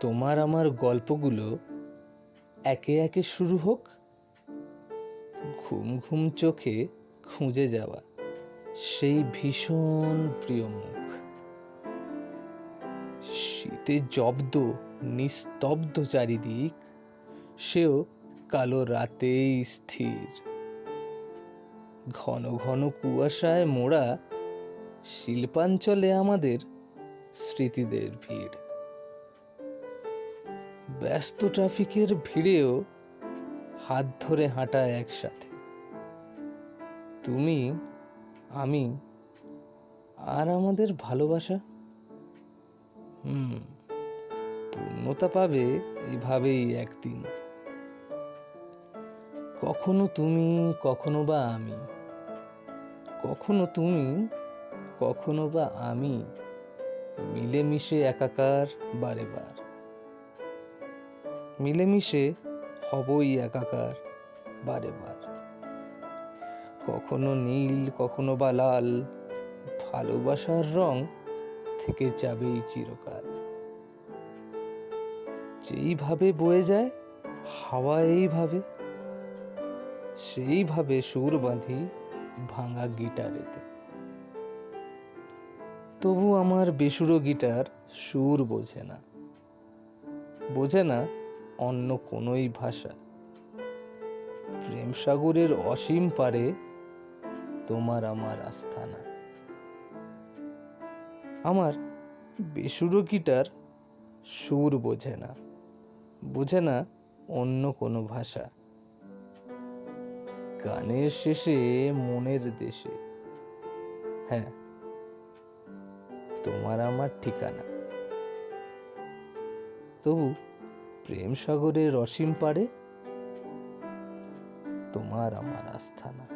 তোমার আমার গল্পগুলো একে একে শুরু হোক। ঘুম ঘুম চোখে খুঁজে যাওয়া, সেই ভীষণ প্রিয় মুখ। শীতে জব্দ, নিস্তব্ধ চারিদিক, সেও কালো রাতেই স্থির। ঘন ঘন কুয়াশায় মোড়া শিল্পাঞ্চলে আমাদের স্মৃতিদের ভিড়। ব্যস্ত ট্রাফিকের ভিড়েও হাত ধরে হাঁটা একসাথে। তুমি, আমি, আর আমাদের ভালোবাসা? হুম, পূর্ণতা পাবে এভাবেই একদিন। কখনো তুমি, কখনো বা আমি। কখনো তুমি, কখনো বা আমি। মিলেমিশে একাকার বারে বার মিলেমিশে হবই একাকার, বারে বার। কখনো নীল, কখনো বা লাল, ভালোবাসার রং থেকে যাবেই চিরকাল। যেইভাবে বয়ে যায়, হাওয়া এইভাবে। সেইভাবে সুর বাঁধি ভাঙা গিটারেতে। তবু আমার বেসুরো গিটার সুর বোঝে না। বোঝে না অন্য কোনোই ভাষা। প্রেম সাগরের অসীম পারে তোমার আমার আস্থানা। আমার বেসুরো গিটার সুর বোঝে না বোঝে না অন্য কোনো ভাষা। গানের শেষে মনের দেশে। হ্যাঁ তোমার আমার ঠিকানা। তবু প্রেম সাগরের অসীম পারে তোমার আমার আস্থানা।